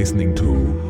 listening to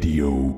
Radio.